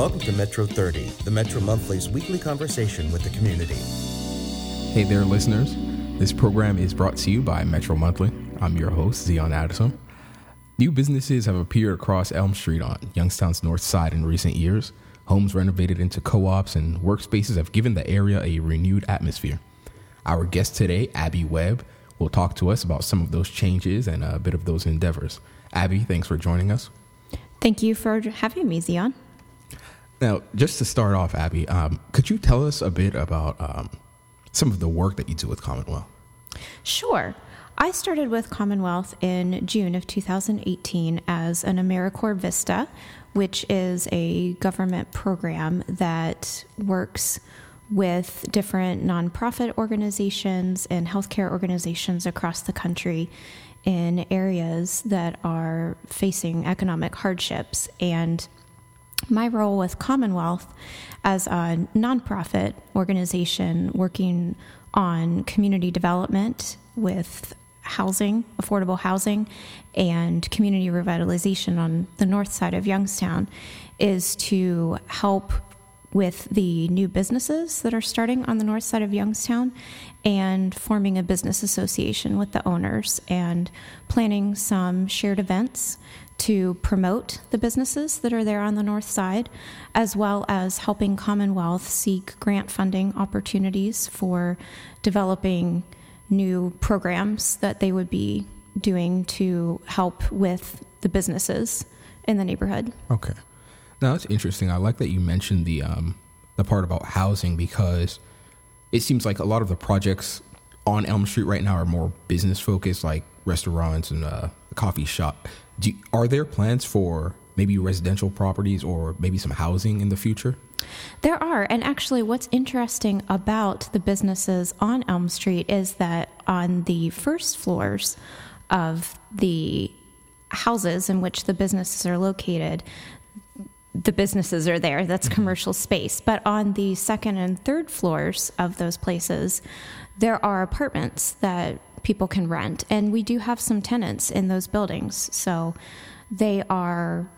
Welcome to Metro 30, the Metro Monthly's weekly conversation with the community. Hey there, listeners. This program is brought to you by Metro Monthly. I'm your host, Zion Adissem. New businesses have appeared across Elm Street on Youngstown's north side in recent years. Homes renovated into co ops and workspaces have given the area a renewed atmosphere. Our guest today, Abby Webb, will talk to us about some of those changes and a bit of those endeavors. Abby, thanks for joining us. Thank you for having me, Zion. Now, just to start off, Abby, um, could you tell us a bit about um, some of the work that you do with Commonwealth? Sure. I started with Commonwealth in June of 2018 as an AmeriCorps Vista, which is a government program that works with different nonprofit organizations and healthcare organizations across the country in areas that are facing economic hardships. And my role with Commonwealth as a nonprofit organization working on community development with housing, affordable housing, and community revitalization on the north side of Youngstown is to help with the new businesses that are starting on the north side of Youngstown and forming a business association with the owners and planning some shared events to promote the businesses that are there on the north side, as well as helping Commonwealth seek grant funding opportunities for developing new programs that they would be doing to help with the businesses in the neighborhood. Okay. Now that's interesting. I like that you mentioned the um, the part about housing because it seems like a lot of the projects on Elm Street right now are more business focused, like restaurants and uh, a coffee shop. Do, are there plans for maybe residential properties or maybe some housing in the future? There are. And actually, what's interesting about the businesses on Elm Street is that on the first floors of the houses in which the businesses are located, the businesses are there. That's mm-hmm. commercial space. But on the second and third floors of those places, there are apartments that people can rent. And we do have some tenants in those buildings. So they are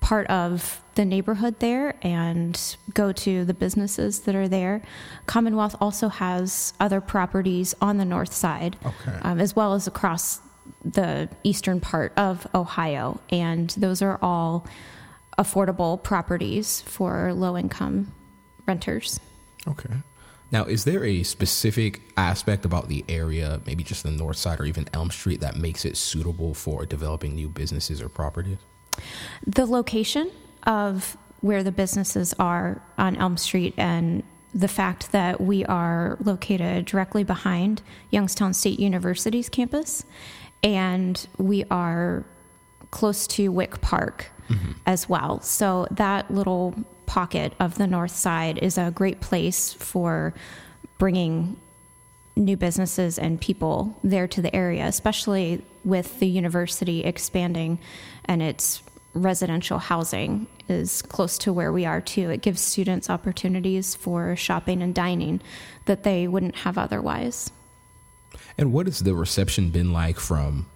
part of the neighborhood there and go to the businesses that are there. Commonwealth also has other properties on the north side, okay. um, as well as across the eastern part of Ohio. And those are all affordable properties for low income renters. Okay. Now, is there a specific aspect about the area, maybe just the north side or even Elm Street, that makes it suitable for developing new businesses or properties? The location of where the businesses are on Elm Street and the fact that we are located directly behind Youngstown State University's campus and we are close to Wick Park mm-hmm. as well. So that little pocket of the north side is a great place for bringing new businesses and people there to the area, especially with the university expanding and its residential housing is close to where we are too. It gives students opportunities for shopping and dining that they wouldn't have otherwise. And what has the reception been like from,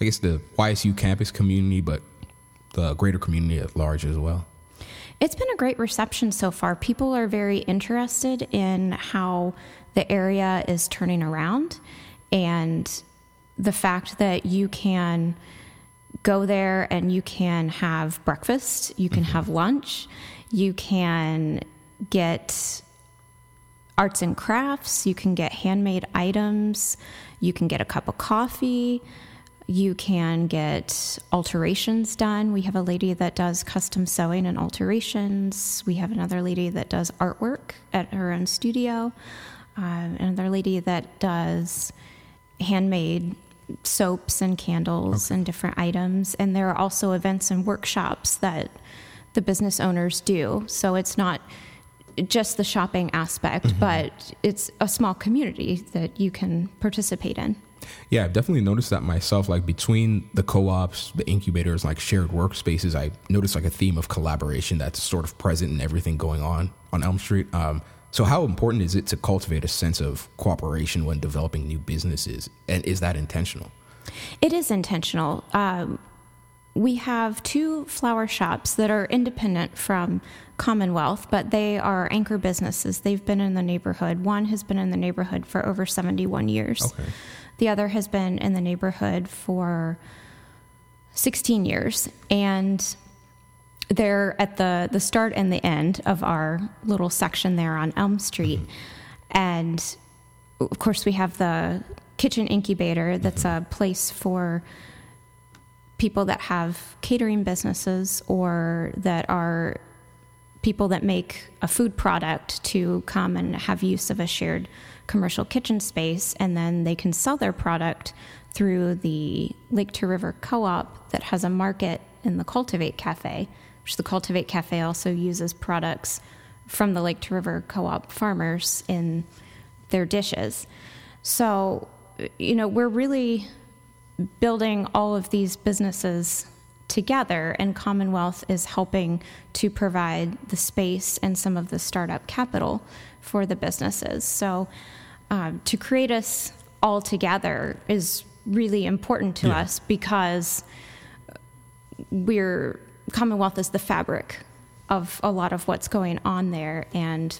I guess, the YSU campus community, but the greater community at large as well? It's been a great reception so far. People are very interested in how the area is turning around and the fact that you can go there and you can have breakfast, you can mm-hmm. have lunch, you can get arts and crafts, you can get handmade items, you can get a cup of coffee. You can get alterations done. We have a lady that does custom sewing and alterations. We have another lady that does artwork at her own studio. Uh, another lady that does handmade soaps and candles okay. and different items. And there are also events and workshops that the business owners do. So it's not just the shopping aspect, mm-hmm. but it's a small community that you can participate in. Yeah, I've definitely noticed that myself. Like between the co-ops, the incubators, like shared workspaces, I noticed like a theme of collaboration that's sort of present in everything going on on Elm Street. Um, so, how important is it to cultivate a sense of cooperation when developing new businesses, and is that intentional? It is intentional. Um, we have two flower shops that are independent from Commonwealth, but they are anchor businesses. They've been in the neighborhood. One has been in the neighborhood for over 71 years. Okay. The other has been in the neighborhood for 16 years. And they're at the, the start and the end of our little section there on Elm Street. And of course, we have the kitchen incubator that's a place for people that have catering businesses or that are people that make a food product to come and have use of a shared commercial kitchen space and then they can sell their product through the Lake to River co-op that has a market in the Cultivate Cafe, which the Cultivate Cafe also uses products from the Lake to River co-op farmers in their dishes. So, you know, we're really building all of these businesses together, and Commonwealth is helping to provide the space and some of the startup capital for the businesses. So, um, to create us all together is really important to Yeah. us because we're Commonwealth is the fabric of a lot of what's going on there, and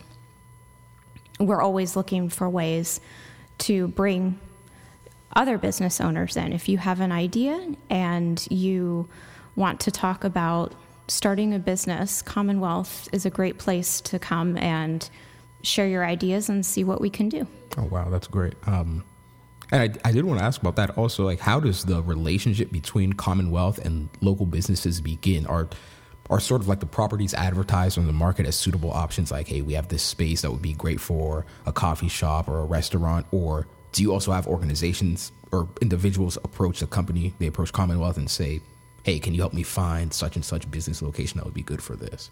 we're always looking for ways to bring other business owners in. If you have an idea and you want to talk about starting a business, Commonwealth is a great place to come and share your ideas and see what we can do. Oh wow, that's great. Um, and I, I did want to ask about that also. Like, how does the relationship between Commonwealth and local businesses begin? Are are sort of like the properties advertised on the market as suitable options? Like, hey, we have this space that would be great for a coffee shop or a restaurant. Or do you also have organizations or individuals approach the company? They approach Commonwealth and say, hey, can you help me find such and such business location that would be good for this?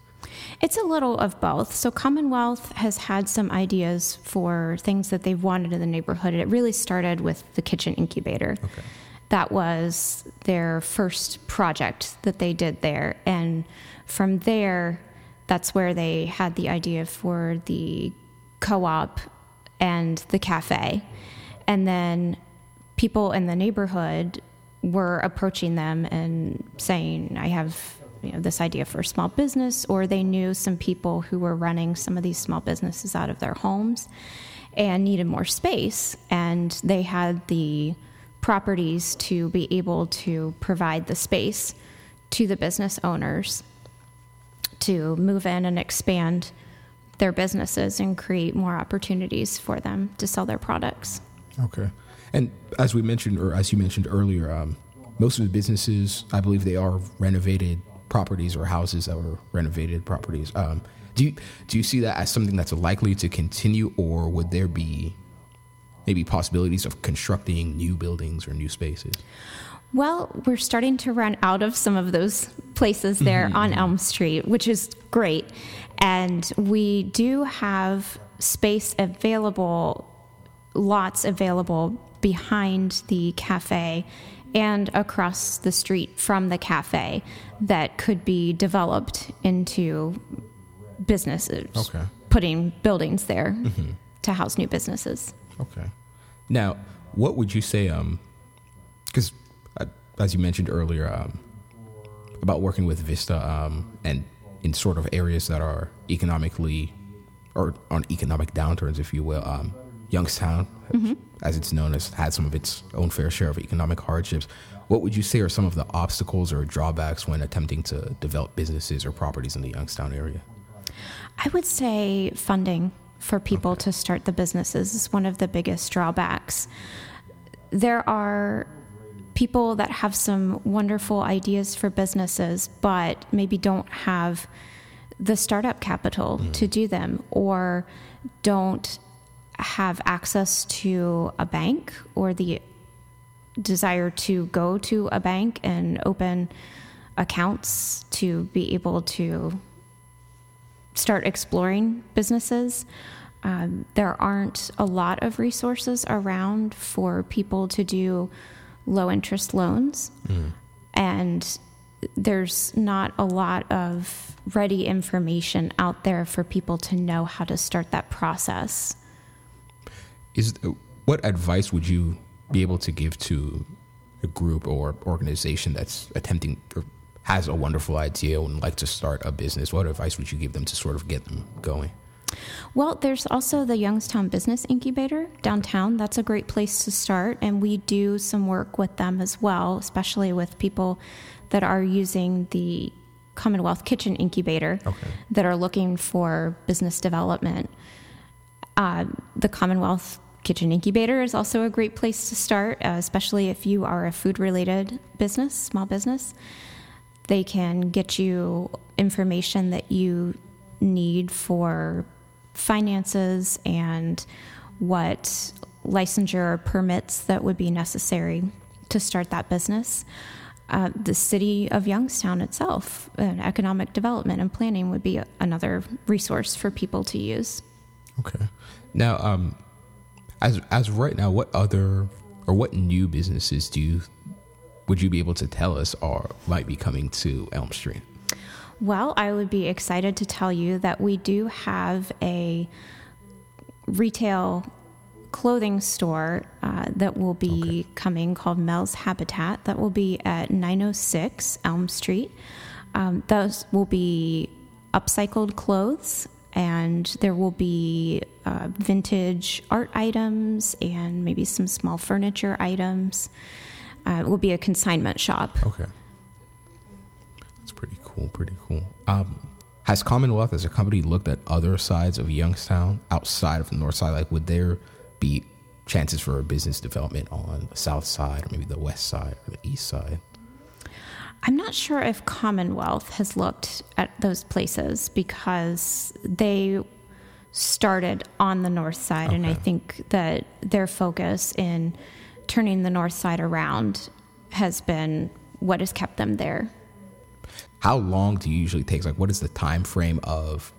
It's a little of both. So, Commonwealth has had some ideas for things that they've wanted in the neighborhood. It really started with the kitchen incubator. Okay. That was their first project that they did there. And from there, that's where they had the idea for the co op and the cafe. And then people in the neighborhood were approaching them and saying, I have you know, this idea for a small business, or they knew some people who were running some of these small businesses out of their homes and needed more space. And they had the properties to be able to provide the space to the business owners to move in and expand their businesses and create more opportunities for them to sell their products. Okay. And as we mentioned, or as you mentioned earlier, um, most of the businesses, I believe they are renovated properties or houses that were renovated properties. Um, do you do you see that as something that's likely to continue, or would there be maybe possibilities of constructing new buildings or new spaces? Well, we're starting to run out of some of those places there on Elm Street, which is great. And we do have space available, lots available behind the cafe and across the street from the cafe that could be developed into businesses. Okay. Putting buildings there to house new businesses. Okay. Now, what would you say? Um, because uh, as you mentioned earlier, um, about working with Vista, um, and in sort of areas that are economically or on economic downturns, if you will, um, Youngstown, mm-hmm. as it's known, has had some of its own fair share of economic hardships. What would you say are some of the obstacles or drawbacks when attempting to develop businesses or properties in the Youngstown area? I would say funding for people to start the businesses is one of the biggest drawbacks. There are people that have some wonderful ideas for businesses, but maybe don't have the startup capital to mm-hmm. do them or don't have access to a bank or the desire to go to a bank and open accounts to be able to start exploring businesses. Um, there aren't a lot of resources around for people to do low interest loans. And there's not a lot of ready information out there for people to know how to start that process. Is what advice would you be able to give to a group or organization that's attempting or has a wonderful idea and would like to start a business, what advice would you give them to sort of get them going? Well, there's also the Youngstown Business Incubator downtown. That's a great place to start, and we do some work with them as well, especially with people that are using the Commonwealth Kitchen Incubator Okay. that are looking for business development. Uh, the Commonwealth Kitchen Incubator is also a great place to start, uh, especially if you are a food related business, small business. They can get you information that you need for finances and what licensure or permits that would be necessary to start that business. Uh, the city of Youngstown itself, and economic development and planning would be another resource for people to use. Okay. Now, um, as as right now, what other or what new businesses do you would you be able to tell us are might be coming to Elm Street? Well, I would be excited to tell you that we do have a retail clothing store uh, that will be coming called Mel's Habitat. That will be at 906 Elm Street. Um, those will be upcycled clothes, and there will be uh, vintage art items and maybe some small furniture items. Uh, it will be a consignment shop. Okay. That's pretty cool. Pretty cool. Um, has Commonwealth as a company looked at other sides of Youngstown outside of the north side? Like, would there be chances for a business development on the south side or maybe the west side or the east side? I'm not sure if Commonwealth has looked at those places because they started on the north side, and I think that their focus in turning the north side around has been what has kept them there. How long do you usually take? Like, what is the time frame of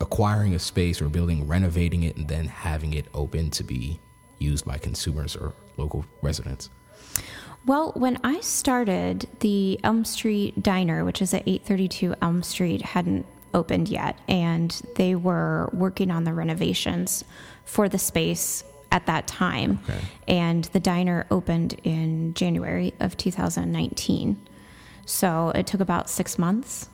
acquiring a space or building, renovating it, and then having it open to be used by consumers or local residents? Well, when I started, the Elm Street Diner, which is at 832 Elm Street, hadn't opened yet, and they were working on the renovations for the space at that time. Okay. And the diner opened in January of 2019. So it took about six months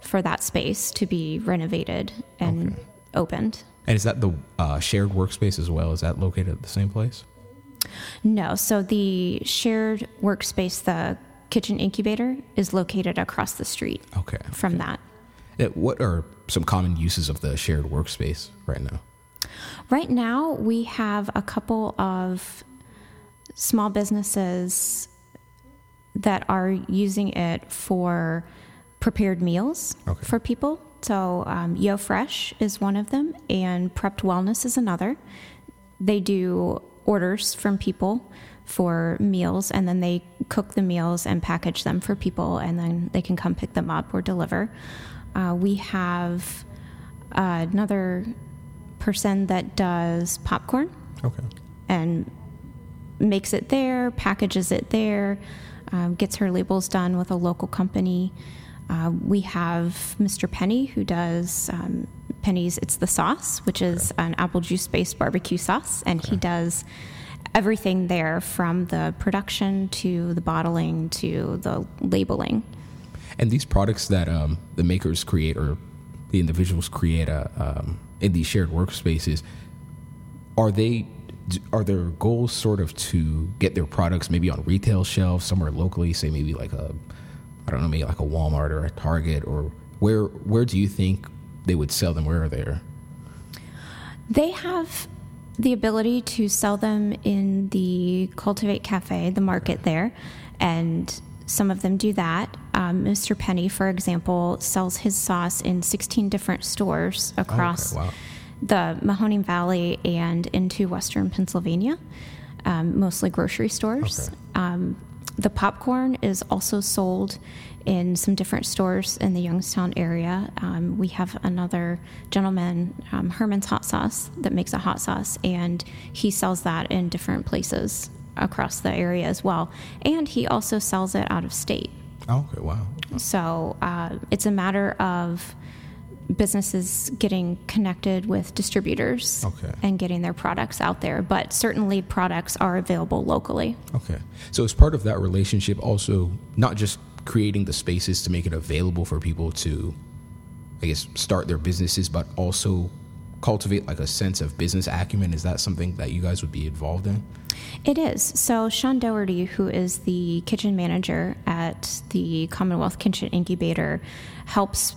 for that space to be renovated and Okay. opened. And is that the uh, shared workspace as well? Is that located at the same place? No, so the shared workspace, the kitchen incubator, is located across the street Okay. from that. Uh, What are some common uses of the shared workspace right now? Right now, we have a couple of small businesses that are using it for prepared meals Okay. for people. So, um, Yo Fresh is one of them, and Prepped Wellness is another. They do orders from people for meals, and then they cook the meals and package them for people, and then they can come pick them up or deliver. Uh, we have uh, another person that does popcorn Okay. and makes it there, packages it there, um, gets her labels done with a local company. Uh, we have Mr. Penny who does um, Penny's It's the Sauce, which is an apple juice based barbecue sauce, and he does everything there from the production to the bottling to the labeling. And these products that um, the makers create or the individuals create uh, um, in these shared workspaces, are they are their goals sort of to get their products maybe on retail shelves somewhere locally, say maybe like a I don't know, maybe like a Walmart or a Target, or where where do you think they would sell them? Where are they? They have the ability to sell them in the Cultivate Cafe, the market there, and some of them do that. Um, Mr. Penny, for example, sells his sauce in 16 different stores across wow. the Mahoning Valley and into Western Pennsylvania, um, mostly grocery stores. Okay. Um, the popcorn is also sold in some different stores in the Youngstown area. Um, we have another gentleman, um, Herman's Hot Sauce, that makes a hot sauce, and he sells that in different places across the area as well. And he also sells it out of state. Oh, okay, wow. So uh, it's a matter of businesses getting connected with distributors Okay. and getting their products out there. But certainly, products are available locally. Okay. So as part of that relationship, also not just creating the spaces to make it available for people to, I guess, start their businesses, but also cultivate like a sense of business acumen. Is that something that you guys would be involved in? It is. So, Sean Doherty, who is the kitchen manager at the Commonwealth Kitchen Incubator, helps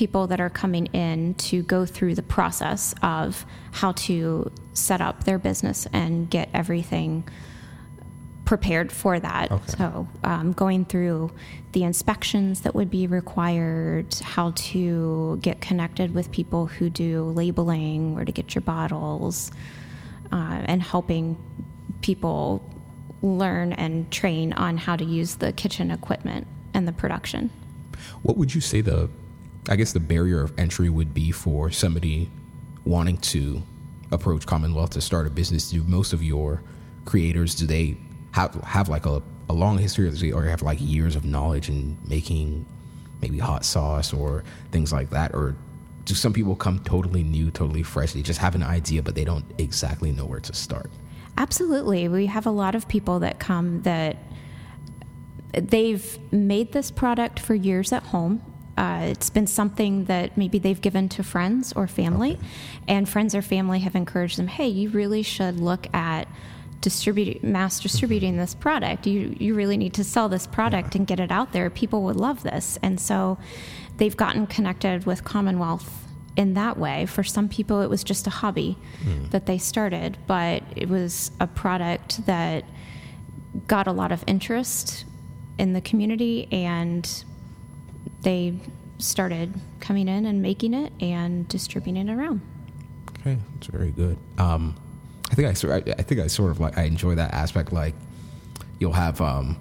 people that are coming in to go through the process of how to set up their business and get everything prepared for that. Okay. So, um, going through the inspections that would be required, how to get connected with people who do labeling, where to get your bottles, uh, and helping people learn and train on how to use the kitchen equipment and the production. What would you say the, I guess, the barrier of entry would be for somebody wanting to approach Commonwealth to start a business? Do most of your creators do they have have like a, a long history or have like years of knowledge in making maybe hot sauce or things like that, or do some people come totally new, totally fresh? They just have an idea, but they don't exactly know where to start. Absolutely. We have a lot of people that come that they've made this product for years at home. Uh, it's been something that maybe they've given to friends or family, Okay. and friends or family have encouraged them, hey, you really should look at distribute mass distributing this product. You you really need to sell this product and get it out there. People would love this. And so they've gotten connected with Commonwealth in that way. For some people it was just a hobby that they started, but it was a product that got a lot of interest in the community and they started coming in and making it and distributing it around. Okay, that's very good. Um, I think I, I think I sort of like I enjoy that aspect. Like you'll have um,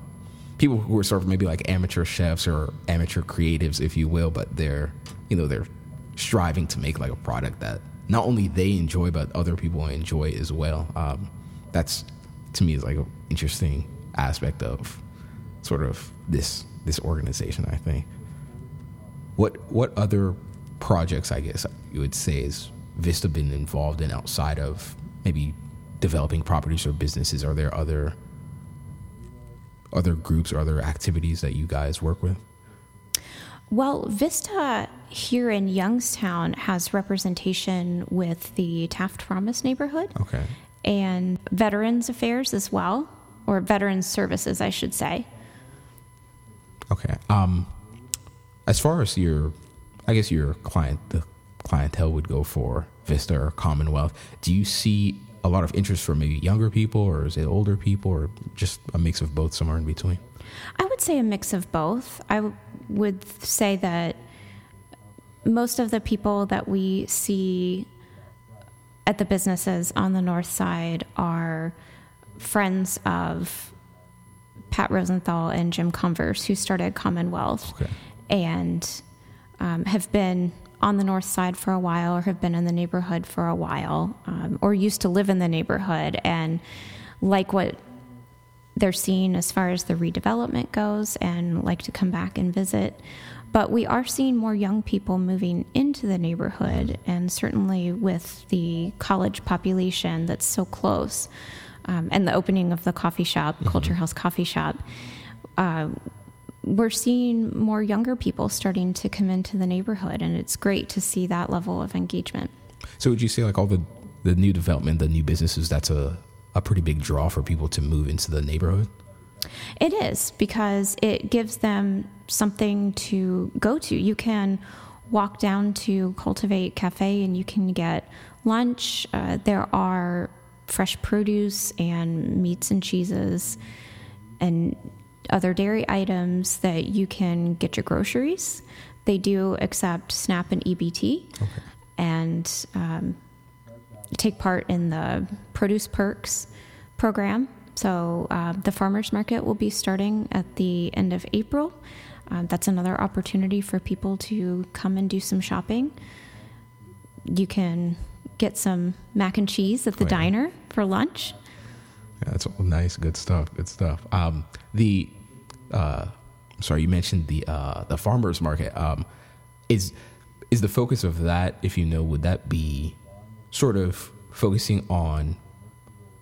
people who are sort of maybe like amateur chefs or amateur creatives, if you will, but they're you know they're striving to make like a product that not only they enjoy but other people enjoy as well. Um, that's to me is like an interesting aspect of sort of this this organization. I think. What what other projects I guess you would say is Vista been involved in outside of maybe developing properties or businesses? Are there other other groups or other activities that you guys work with? Well, Vista here in Youngstown has representation with the Taft Promise neighborhood Okay. and Veterans Affairs as well, or Veterans Services, I should say. Okay. Um, as far as your, I guess your client, the clientele would go for Vista or Commonwealth. Do you see a lot of interest from maybe younger people, or is it older people, or just a mix of both, somewhere in between? I would say a mix of both. I w- would say that most of the people that we see at the businesses on the north side are friends of Pat Rosenthal and Jim Converse, who started Commonwealth Okay. And um, have been on the north side for a while or have been in the neighborhood for a while um, or used to live in the neighborhood and like what they're seeing as far as the redevelopment goes and like to come back and visit. But we are seeing more young people moving into the neighborhood, and certainly with the college population that's so close, um, and the opening of the coffee shop, Culture House Coffee Shop, uh, we're seeing more younger people starting to come into the neighborhood, and it's great to see that level of engagement. So would you say like all the the new development, the new businesses, that's a a pretty big draw for people to move into the neighborhood? It is because it gives them something to go to. You can walk down to Cultivate Cafe and you can get lunch. Uh, there are fresh produce and meats and cheeses and other dairy items that you can get your groceries. They do accept SNAP and EBT and um, take part in the Produce Perks program. So uh, the farmers market will be starting at the end of April. Um, that's another opportunity for people to come and do some shopping. You can get some mac and cheese at the yeah. diner for lunch. Yeah, that's all nice, good stuff, good stuff. Um, the uh, sorry, you mentioned the uh, the farmers market. Um, is is the focus of that? If you know, would that be sort of focusing on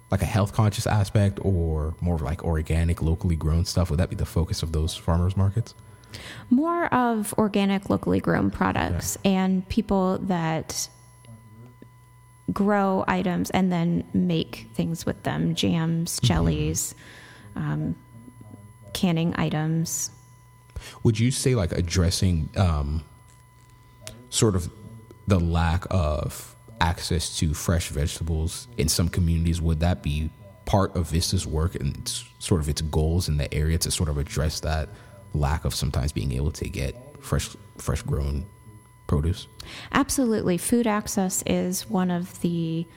like a health conscious aspect or more like organic, locally grown stuff? Would that be the focus of those farmers markets? More of organic, locally grown products and people that grow items and then make things with them jams, jellies, um, canning items. Would you say like addressing um, sort of the lack of access to fresh vegetables in some communities? Would that be part of Vista's work and sort of its goals in the area to sort of address that lack of sometimes being able to get fresh, fresh grown produce? Absolutely. Food access is one of the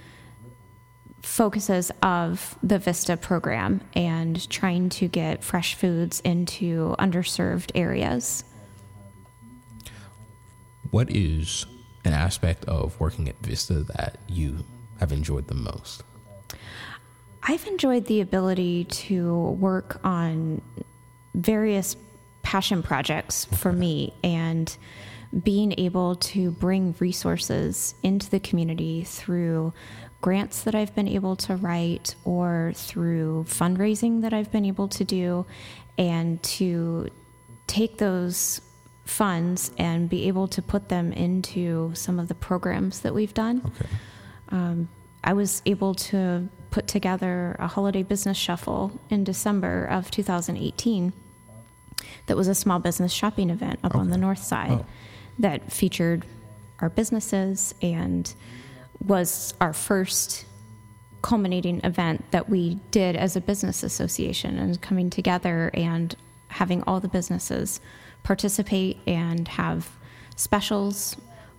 focuses of the Vista program and trying to get fresh foods into underserved areas. What is an aspect of working at Vista that you have enjoyed the most? I've enjoyed the ability to work on various passion projects for me and being able to bring resources into the community through grants that I've been able to write or through fundraising that I've been able to do and to take those funds and be able to put them into some of the programs that we've done. Okay. Um, I was able to put together a holiday business shuffle in December of 2018 that was a small business shopping event up on the north side Oh. That featured our businesses and was our first culminating event that we did as a business association and coming together and having all the businesses participate and have specials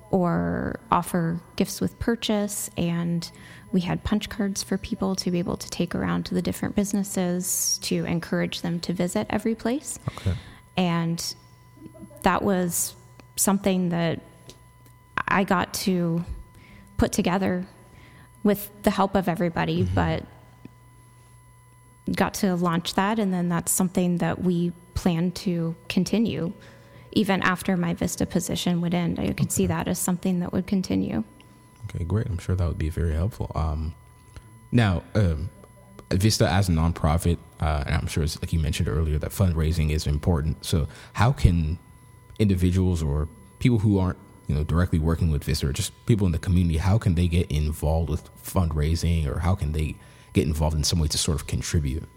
or offer gifts with purchase and we had punch cards for people to be able to take around to the different businesses to encourage them to visit every place Okay. and that was something that I got to put together with the help of everybody, but got to launch that. And then that's something that we plan to continue even after my Vista position would end. I could see that as something that would continue. Okay, great. I'm sure that would be very helpful. Um, now, um, Vista as a nonprofit, uh, and I'm sure, it's, like you mentioned earlier, that fundraising is important. So, how can individuals or people who aren't, you know, directly working with Vista, or just people in the community, how can they get involved with fundraising, or how can they get involved in some way to sort of contribute?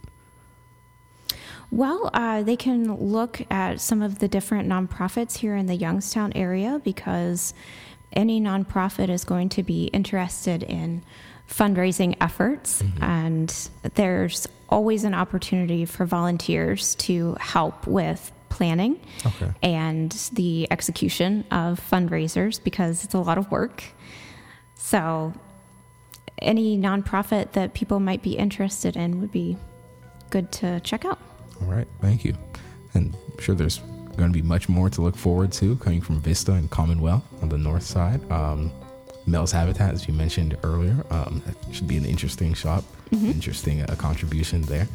Well, uh, they can look at some of the different nonprofits here in the Youngstown area because any nonprofit is going to be interested in fundraising efforts, and there's always an opportunity for volunteers to help with planning Okay. and the execution of fundraisers because it's a lot of work. So, any nonprofit that people might be interested in would be good to check out. All right, thank you. And I'm sure there's going to be much more to look forward to coming from Vista and Commonwealth on the north side. Um, Mel's Habitat, as you mentioned earlier, um, should be an interesting shop, interesting uh, contribution there.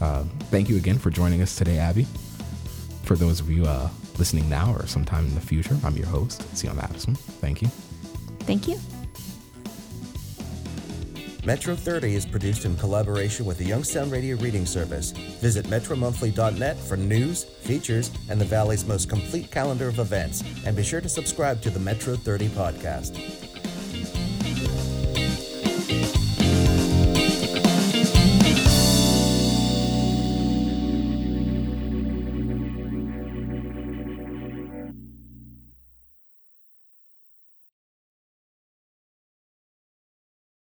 Um, thank you again for joining us today, Abby. For those of you uh, listening now or sometime in the future, I'm your host, Zion Adissem. Thank you. Thank you. Metro 30 is produced in collaboration with the Youngstown Radio Reading Service. Visit metromonthly.net for news, features, and the Valley's most complete calendar of events. And be sure to subscribe to the Metro 30 podcast.